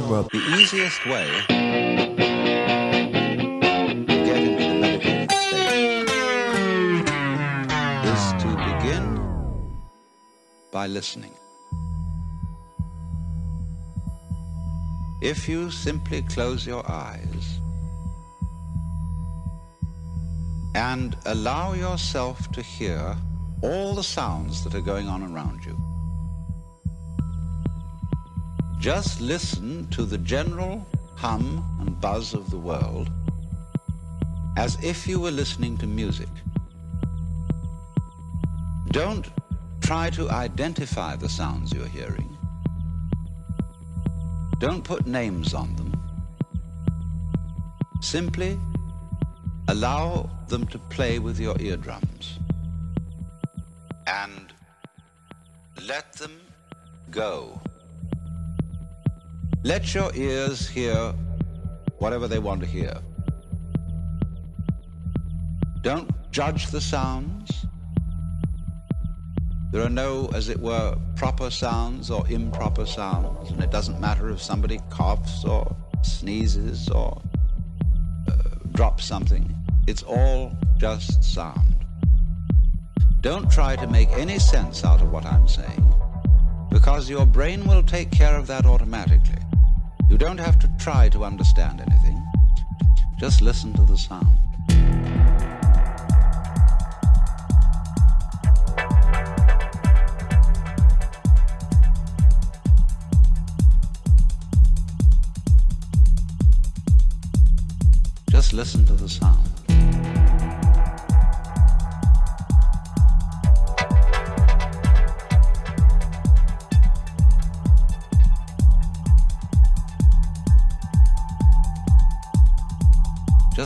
genre. The easiest way to get into the meditative state is to begin by listening. If you simply close your eyes and allow yourself to hear all the sounds that are going on around you. Just listen to the general hum and buzz of the world as if you were listening to music. Don't try to identify the sounds you're hearing. Don't put names on them. Simply allow them to play with your eardrums and let them go. Let your ears hear whatever they want to hear. Don't judge the sounds. There are no, as it were, proper sounds or improper sounds, and it doesn't matter if somebody coughs or sneezes or uh, drops something. It's all just sound. Don't try to make any sense out of what I'm saying, because your brain will take care of that automatically. Don't have to try to understand anything. Just listen to the sound. Just listen to the sound.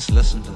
Just listen to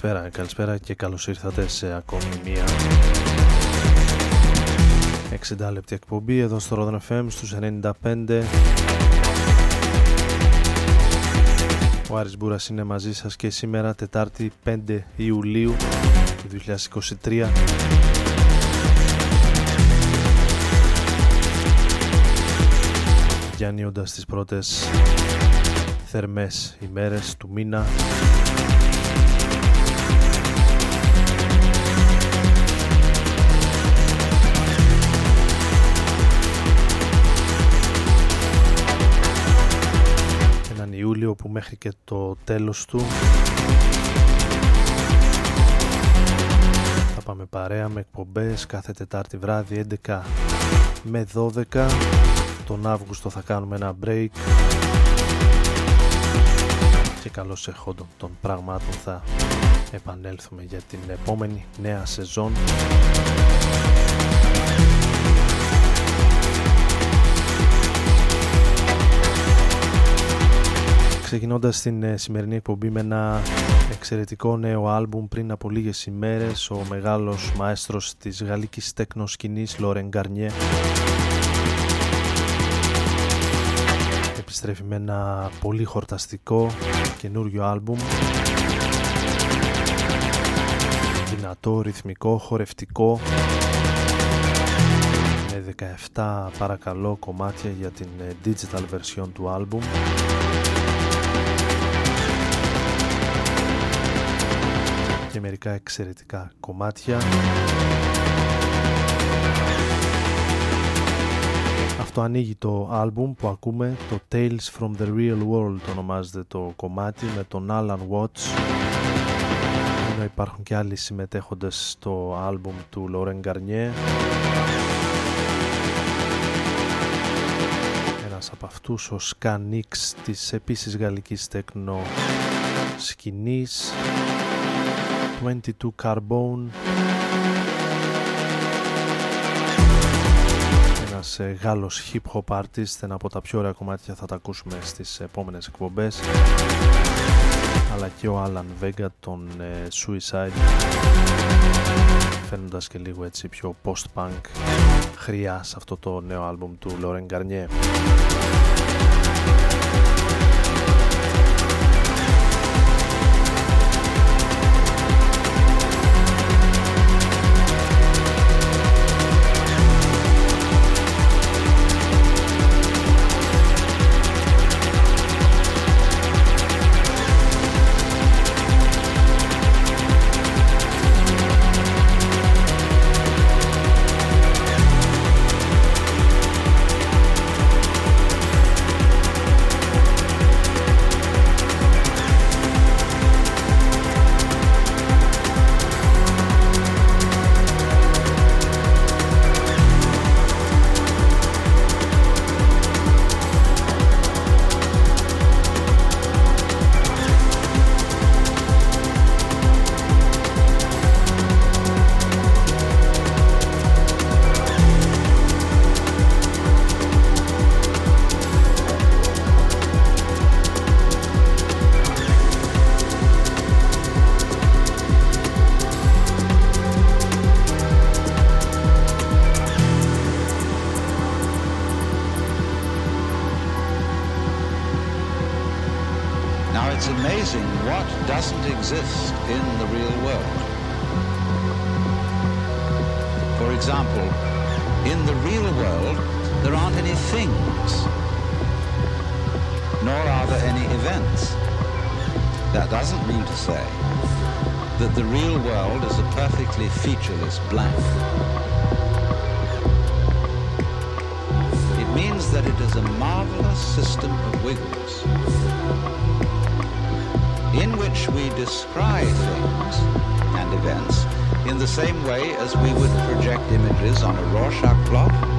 Καλησπέρα, καλησπέρα και καλώς ήρθατε σε ακόμη μία 60 λεπτή εκπομπή εδώ στο Rodon FM στους 95 Ο Άρης Μπούρας είναι μαζί σας και σήμερα Τετάρτη 5 Ιουλίου του 2023 διανύοντας τις πρώτες θερμές ημέρες του μήνα μέχρι και το τέλος του. Θα πάμε παρέα με εκπομπές κάθε Τετάρτη βράδυ 11 με 12 τον Αύγουστο θα κάνουμε ένα break. Και καλώς εχόντων των πραγμάτων. Θα επανέλθουμε για την επόμενη νέα σεζόν ξεκινώντας την ε, σημερινή εκπομπή με ένα εξαιρετικό νέο άλμπουμ πριν από λίγες ημέρες ο μεγάλος μαέστρος της γαλλικής τεκνοσκηνής Λόρεν Γκαρνιέ επιστρέφει με ένα πολύ χορταστικό καινούριο άλμπουμ. Δυνατό, ρυθμικό, χορευτικό. Με 17 παρακαλώ κομμάτια για την ε, digital version του άλμπουμ και μερικά εξαιρετικά κομμάτια. Αυτό ανοίγει το άλμπουμ που ακούμε, το Tales from the Real World ονομάζεται το κομμάτι με τον Alan Watts. Ενώ υπάρχουν και άλλοι συμμετέχοντες στο άλμπουμ του Laurent Garnier. Ένας από αυτούς ο Scanix της επίσης γαλλικής τέκνο σκηνής 22 Carbone. Ένας ε, Γάλλος hip hop artist ένα από τα πιο ωραία κομμάτια θα τα ακούσουμε στις επόμενες εκπομπές. Αλλά και ο Alan Vega τον ε, Suicide. Φαίνοντας και λίγο έτσι πιο post-punk χρειά σε αυτό το νέο άλμπουμ του Laurent Garnier way as we would project images on a Rorschach plot?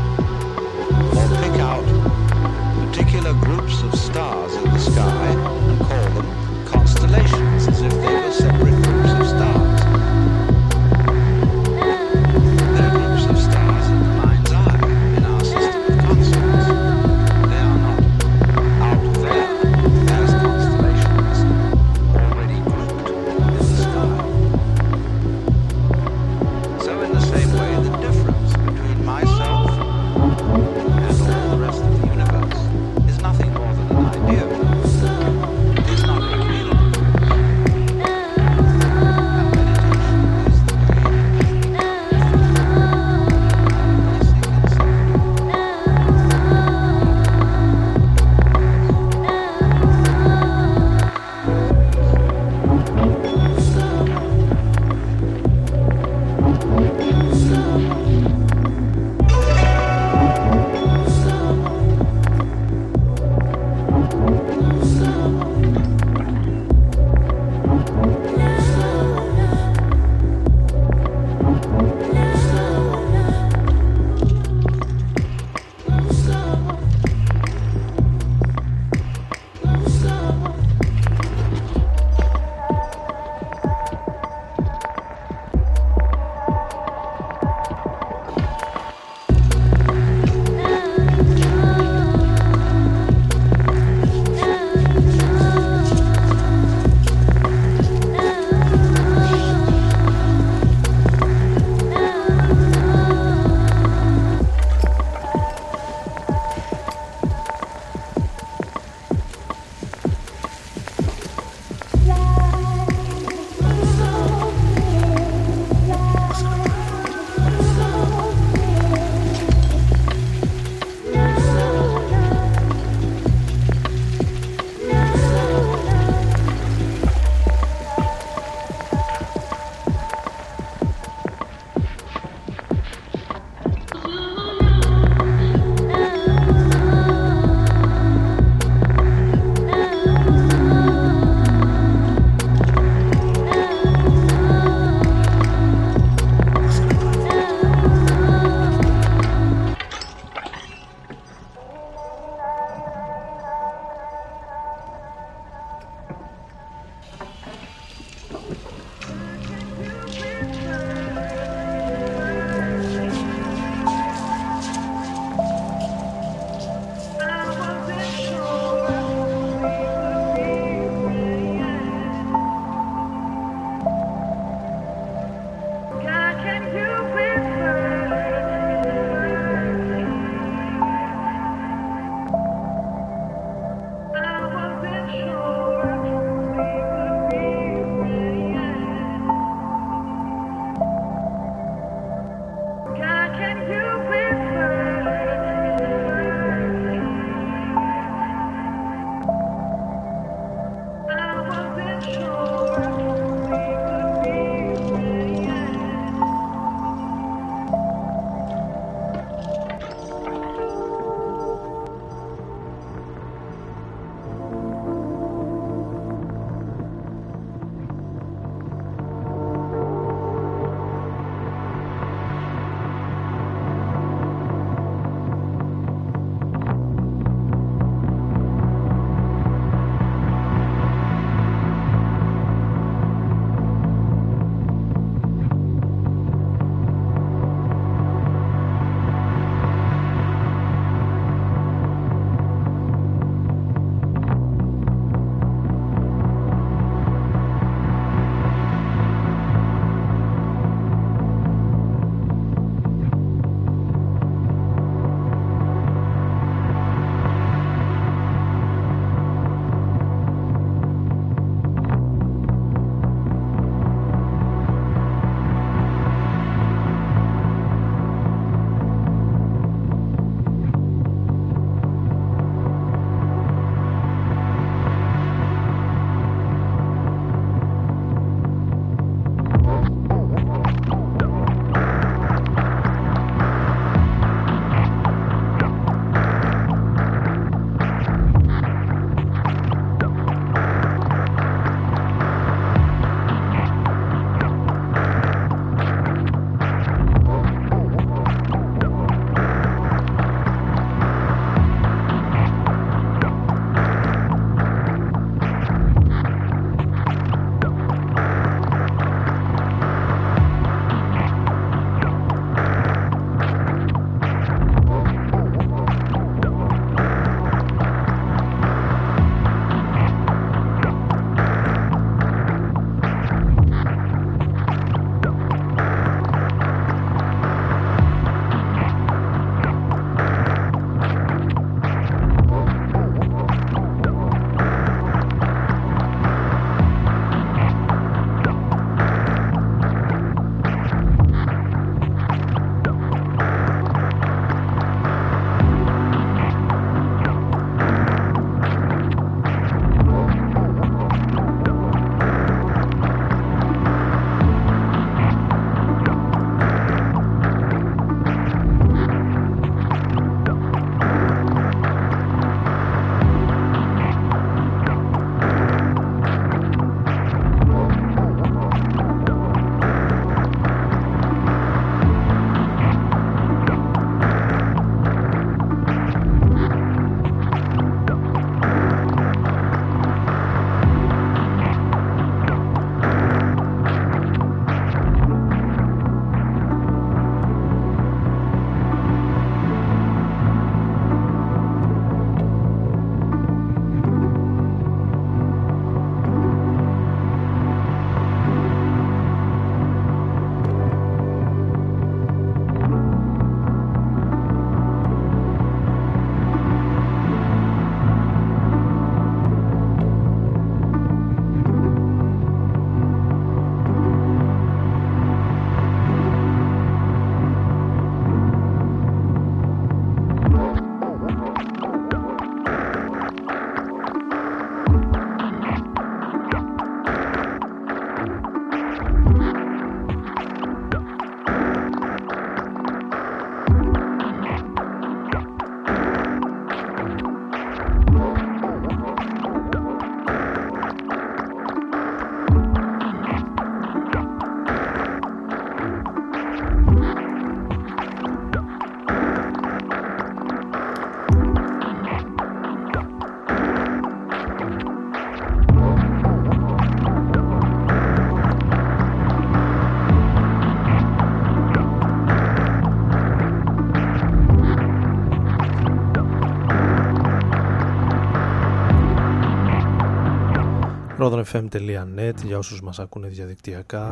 rodonfm.net για όσους μας ακούνε διαδικτυακά.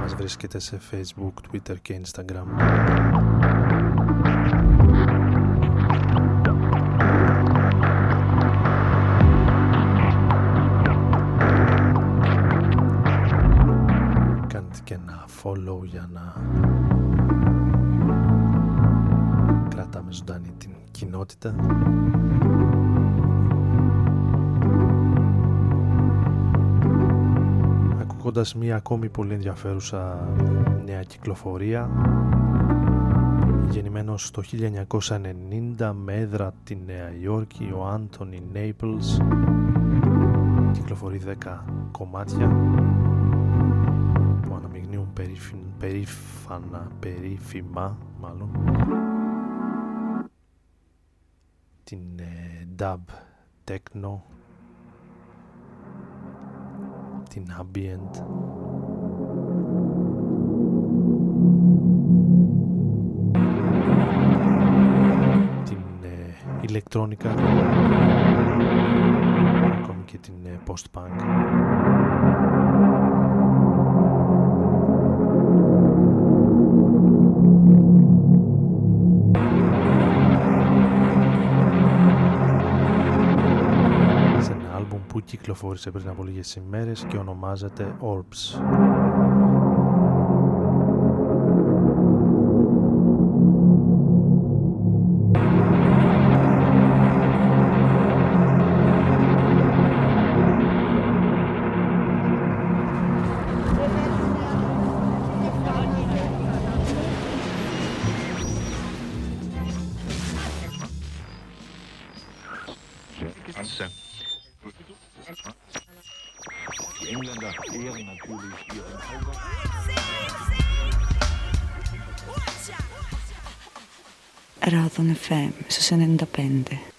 Μας βρίσκεται σε facebook, twitter και instagram. Κάντε και ένα follow για να κρατάμε ζωντανή την κοινότητα ακούγοντας μία ακόμη πολύ ενδιαφέρουσα νέα κυκλοφορία γεννημένος το 1990 με έδρα τη Νέα Υόρκη ο Άντωνι Νέιπλς κυκλοφορεί 10 κομμάτια που αναμειγνύουν περίφανα, περίφημα μάλλον την ε, dub techno την ambient την ε, ηλεκτρόνικα ακόμη και την ε, post-punk που κυκλοφόρησε πριν από λίγες ημέρες και ονομάζεται Orbs. Radon FM su 95.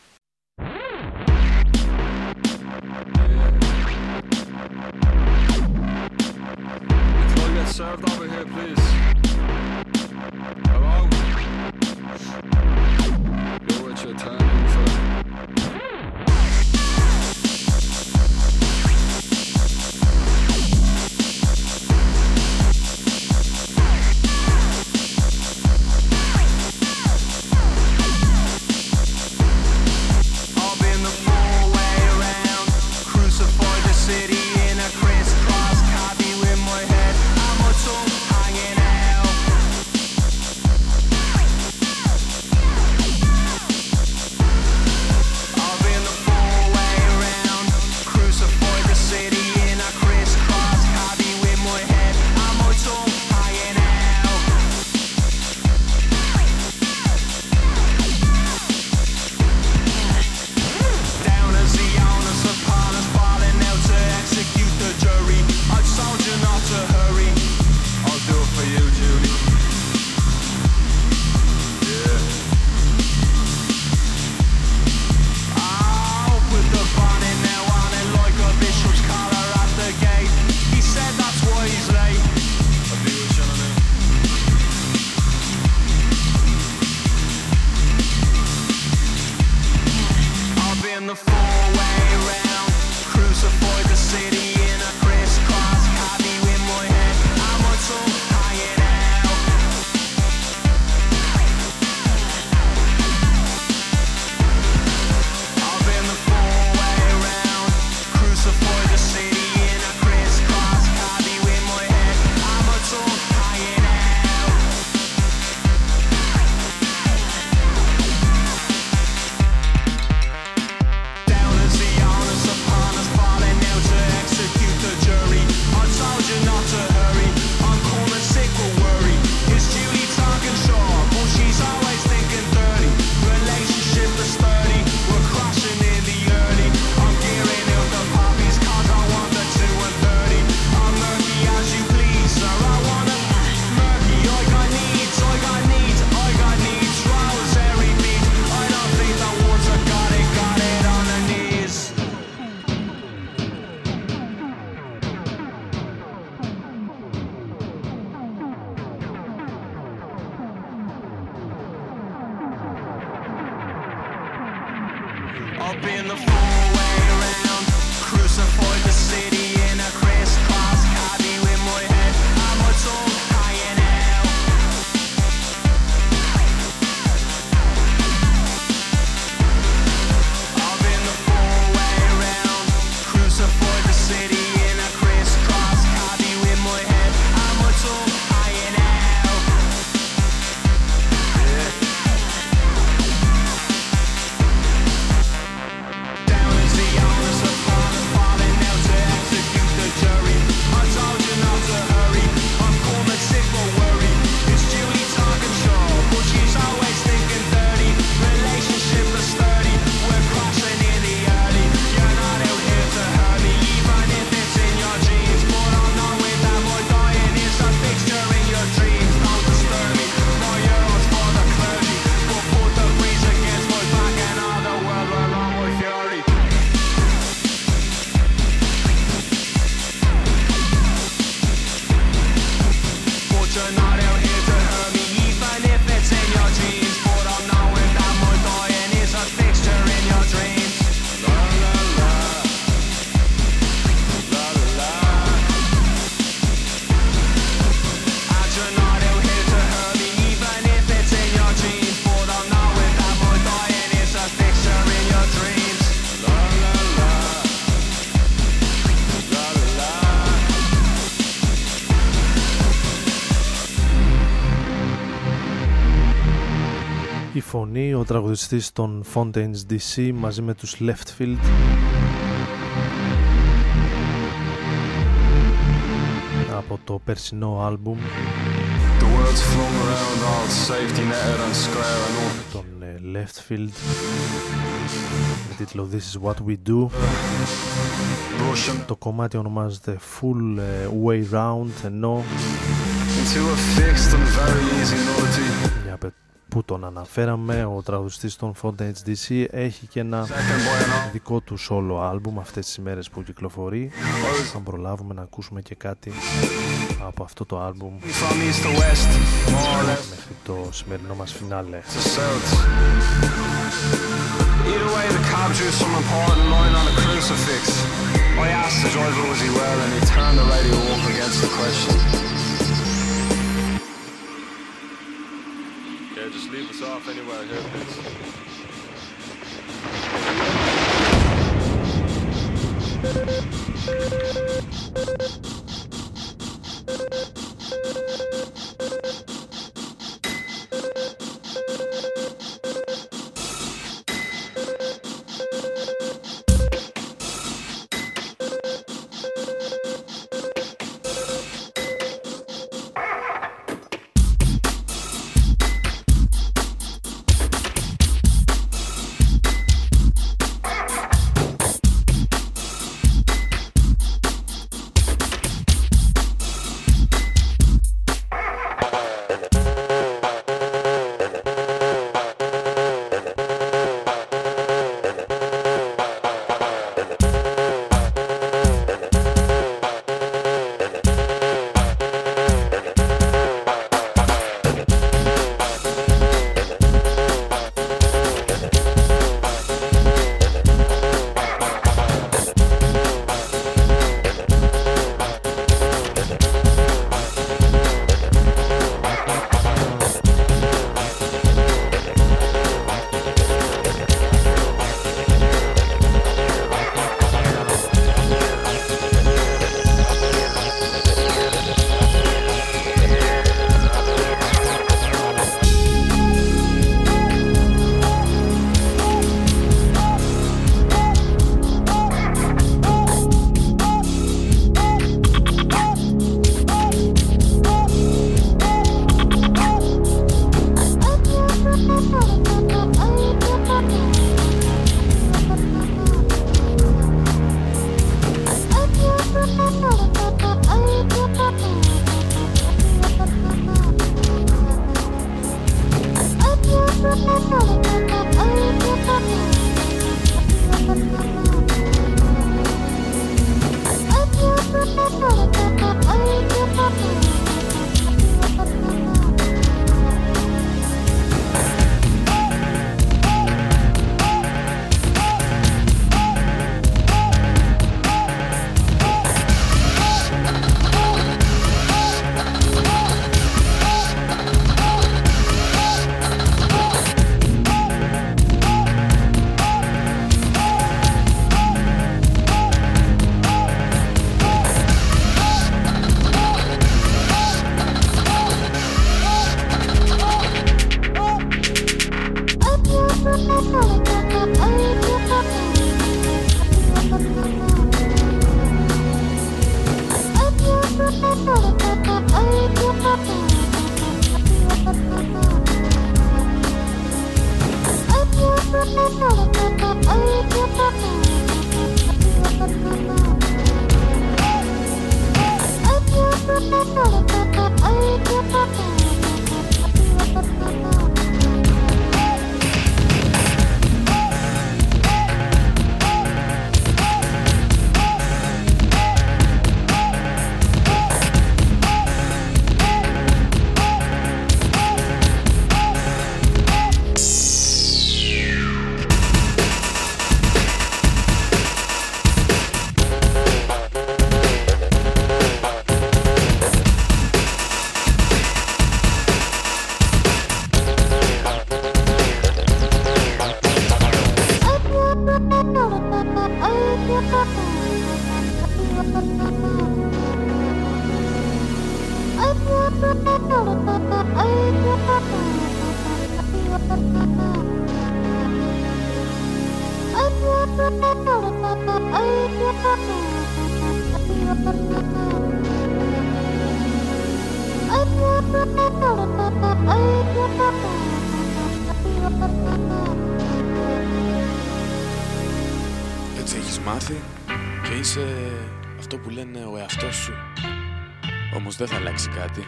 Τραγουδιστής των Fontaines DC μαζί με τους Leftfield. Από το περσινό άλμπουμ. Των ε, Leftfield. Με τίτλο This is what we do. Το κομμάτι ονομάζεται Full ε, Way Round ενώ μια που τον αναφέραμε, ο τραγουδιστής των Fontaine's DC έχει και ένα δικό του solo άλμπουμ αυτές τις ημέρες που κυκλοφορεί. Αν προλάβουμε να ακούσουμε και κάτι από αυτό το άλμπουμ μέχρι το σημερινό μας φινάλε. Either way, the cab drew some important line on a crucifix. I asked the driver was he well; And he turned the radio up against the question. Off anywhere here, please. Όμω. Όμως δεν θα αλλάξει κάτι.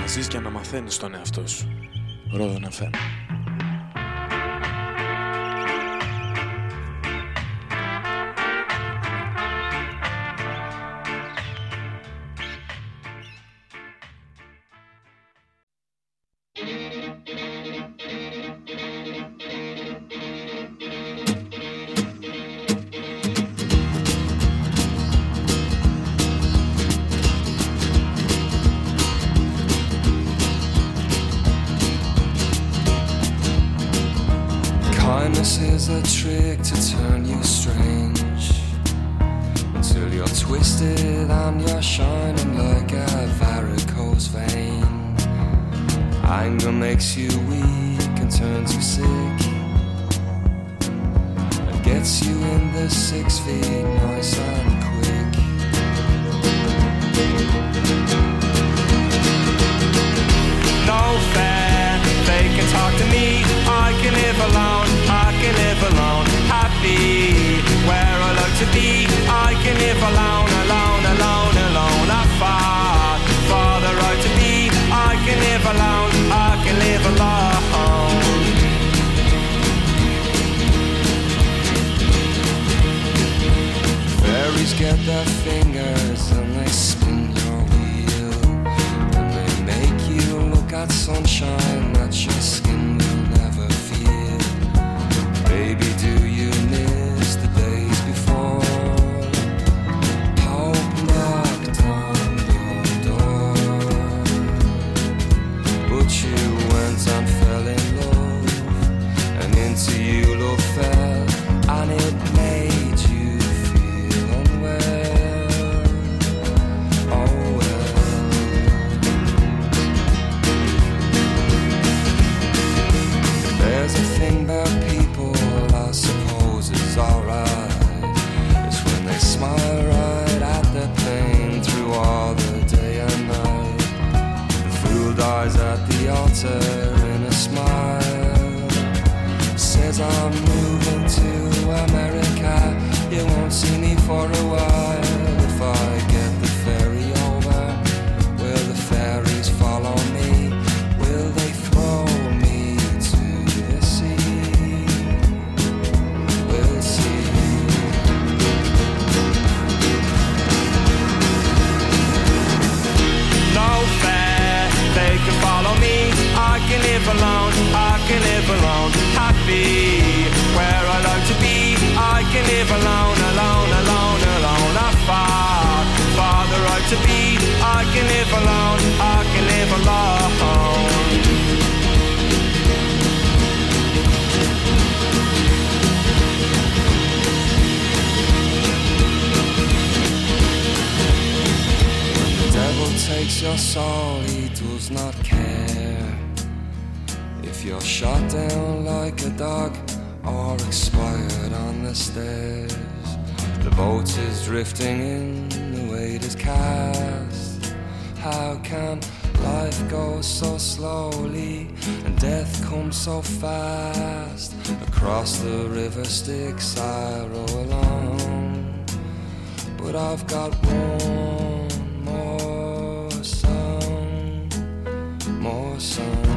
Να ζεις και να μαθαίνεις τον εαυτό σου. Ρόδον FM. get the finger dark or expired on the stairs. The boat is drifting in, the weight is cast. How can life go so slowly and death comes so fast? Across the river Styx I row along, but I've got one more song, more song.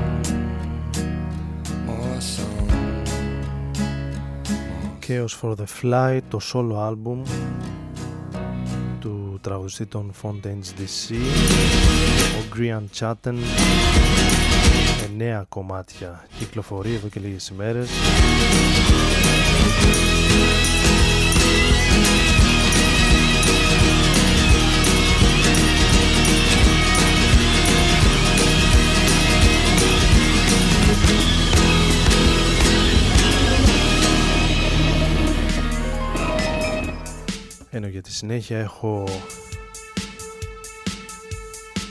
Chaos for the Fly, το solo album του τραγουδιστή των Fountains DC ο Grian Chatten. Εννέα κομμάτια κυκλοφορεί εδώ και λίγες ημέρες. Ενώ για τη συνέχεια έχω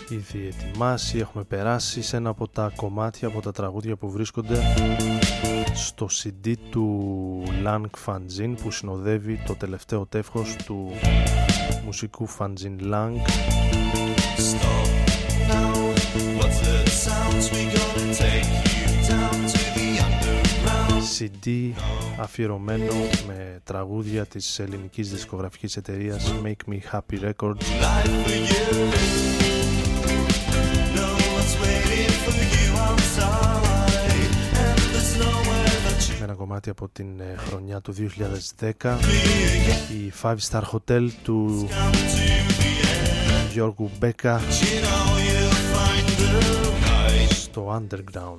ήδη ετοιμάσει, έχουμε περάσει σε ένα από τα κομμάτια, από τα τραγούδια που βρίσκονται στο CD του Lang Fanzine που συνοδεύει το τελευταίο τεύχος του μουσικού Fanzine Lang CD αφιερωμένο με τραγούδια της ελληνικής δισκογραφικής εταιρείας Make Me Happy Records. Με ένα κομμάτι από την ε, χρονιά του 2010 η 5 Star Hotel του Γιώργου Μπέκα στο Underground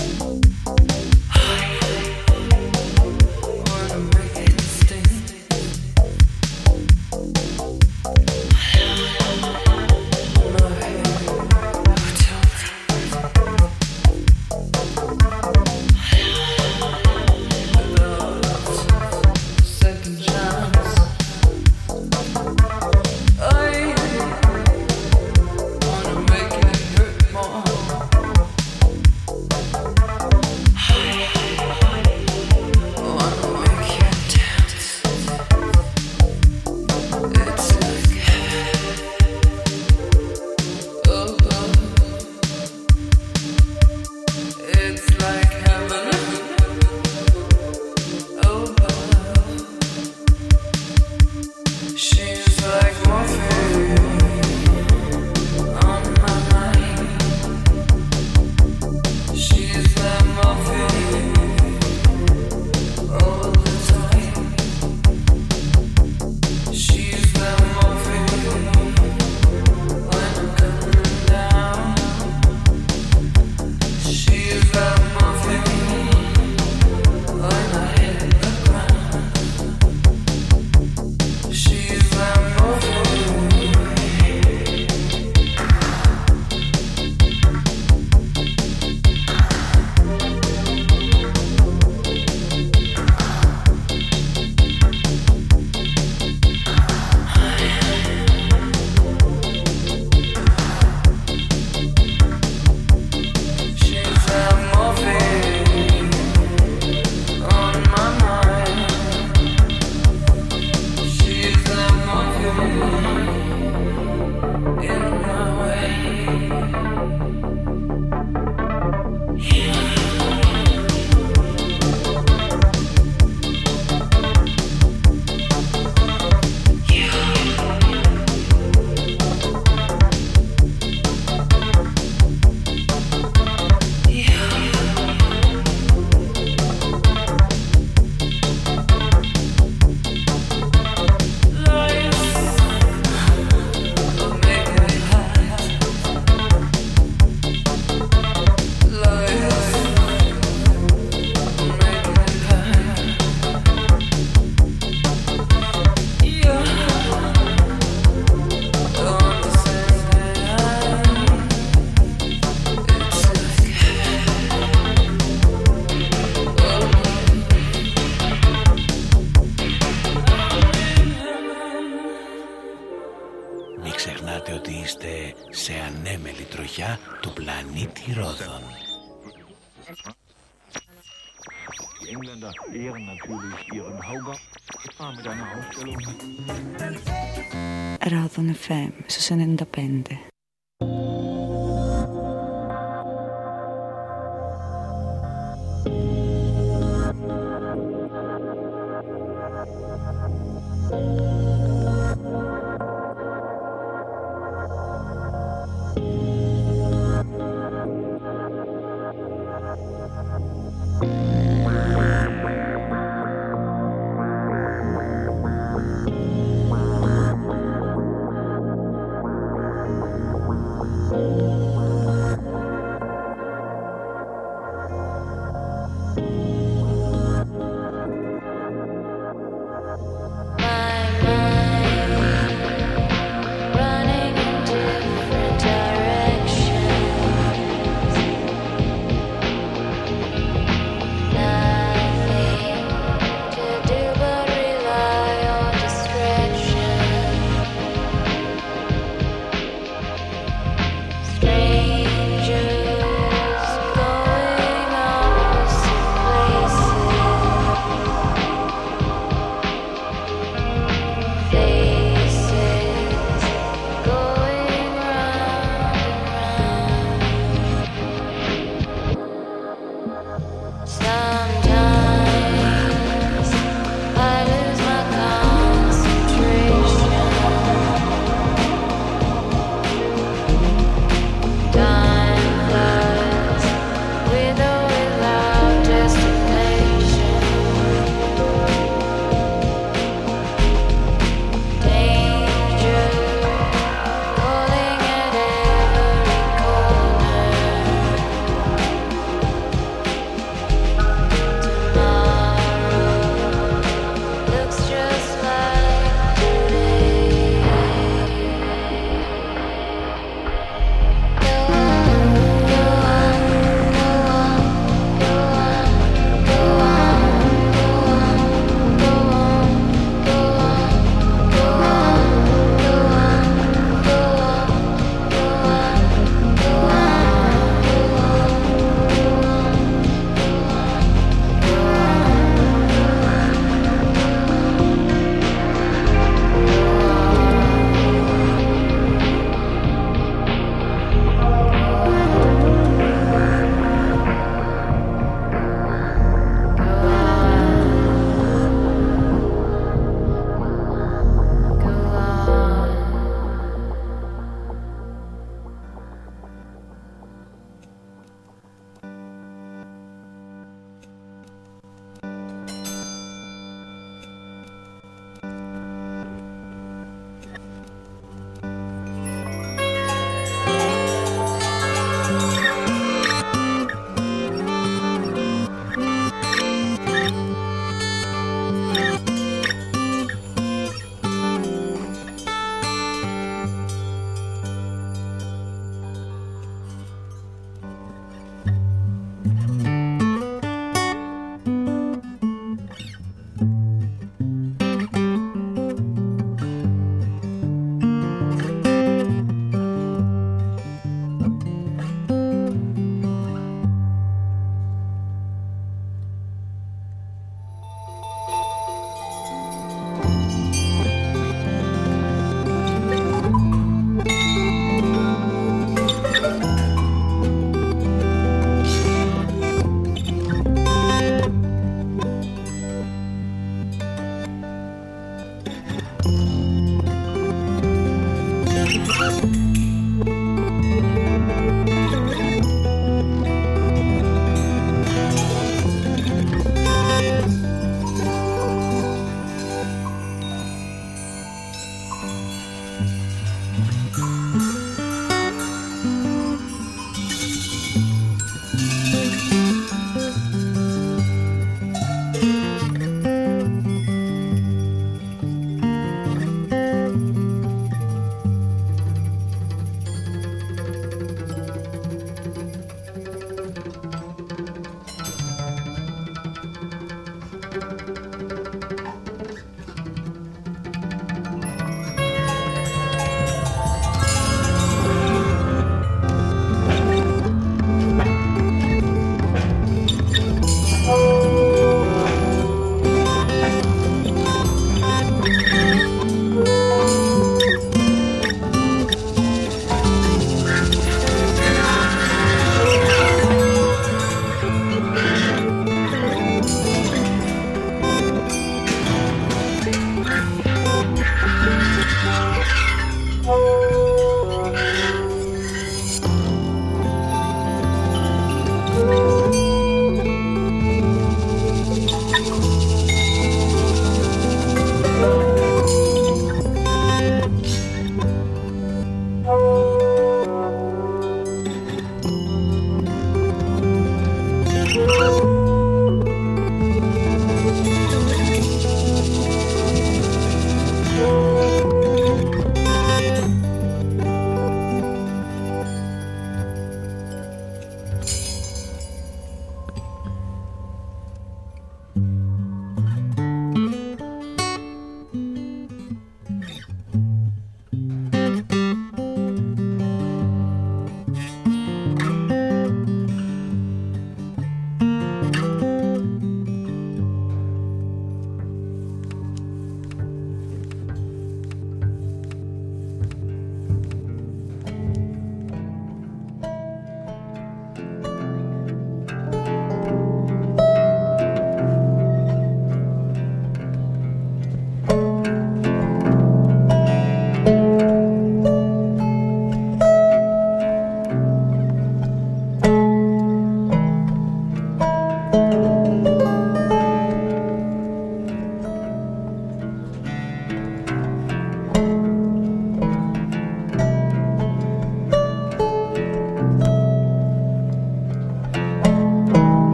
you FM στους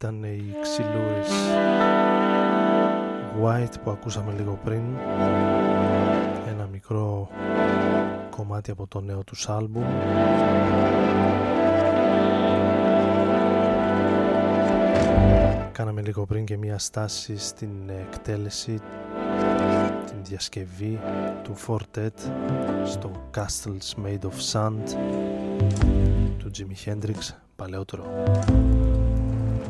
ήταν η ξυλούρης White που ακούσαμε λίγο πριν. Ένα μικρό κομμάτι από το νέο τους άλμπουμ. Κάναμε λίγο πριν και μια στάση στην εκτέλεση την διασκευή του Fortet στο Castles Made of Sand του Jimi Hendrix παλαιότερο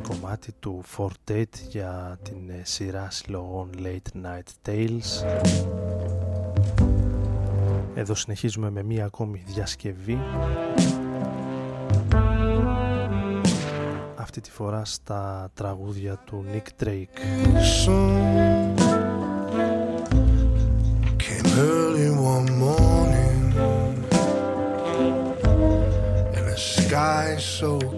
κομμάτι του Fortet για την ε, σειρά συλλογών Late Night Tales. Εδώ συνεχίζουμε με μία ακόμη διασκευή. Αυτή τη φορά στα τραγούδια του Nick Drake. Early one morning and the sky so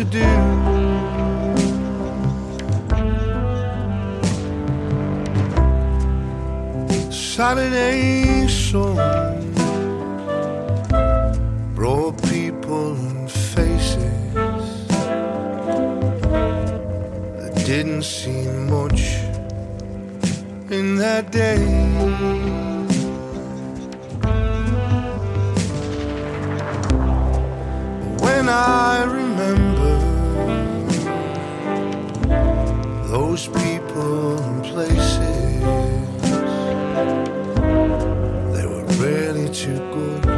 to do. Saturday brought people and faces that didn't seem much in that day. When I those people and places, they were really too good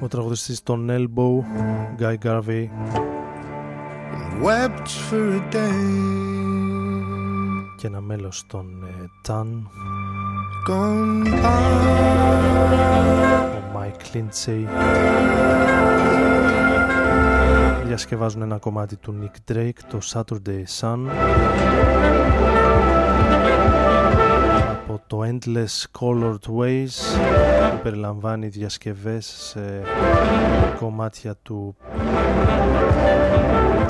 ο τραγουδιστής των Elbow Guy Garvey and wept for a day και ένα μέλος των ε, Tan gone by. ο Mike Lindsay διασκευάζουν ένα κομμάτι του Nick Drake το Saturday Sun από το Endless Colored Ways που περιλαμβάνει διασκευές σε κομμάτια του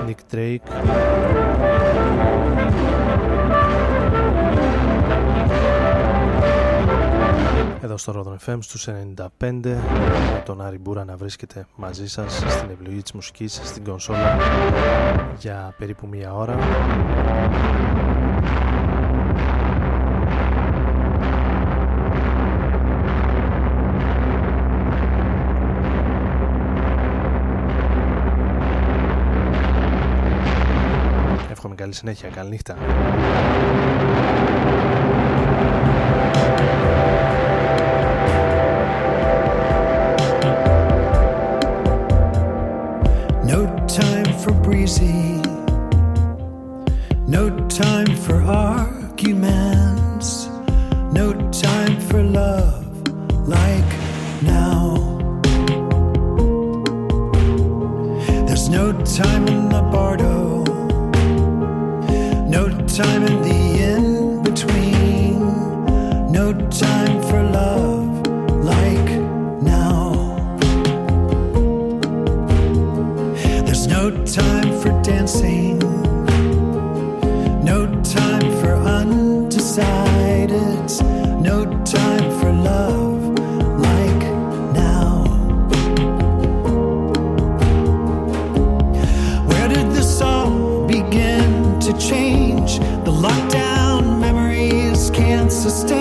Nick Drake. Εδώ στο Rodon FM στους 95 με τον Άρη Μπούρα να βρίσκεται μαζί σας στην επιλογή της μουσικής στην κονσόλα για περίπου μία ώρα Καλή συνέχεια, καλή νύχτα. No time for breezy. No time for arguments. No time for love. No time for dancing. No time for undecided. No time for love like now. Where did this all begin to change? The lockdown memories can't sustain.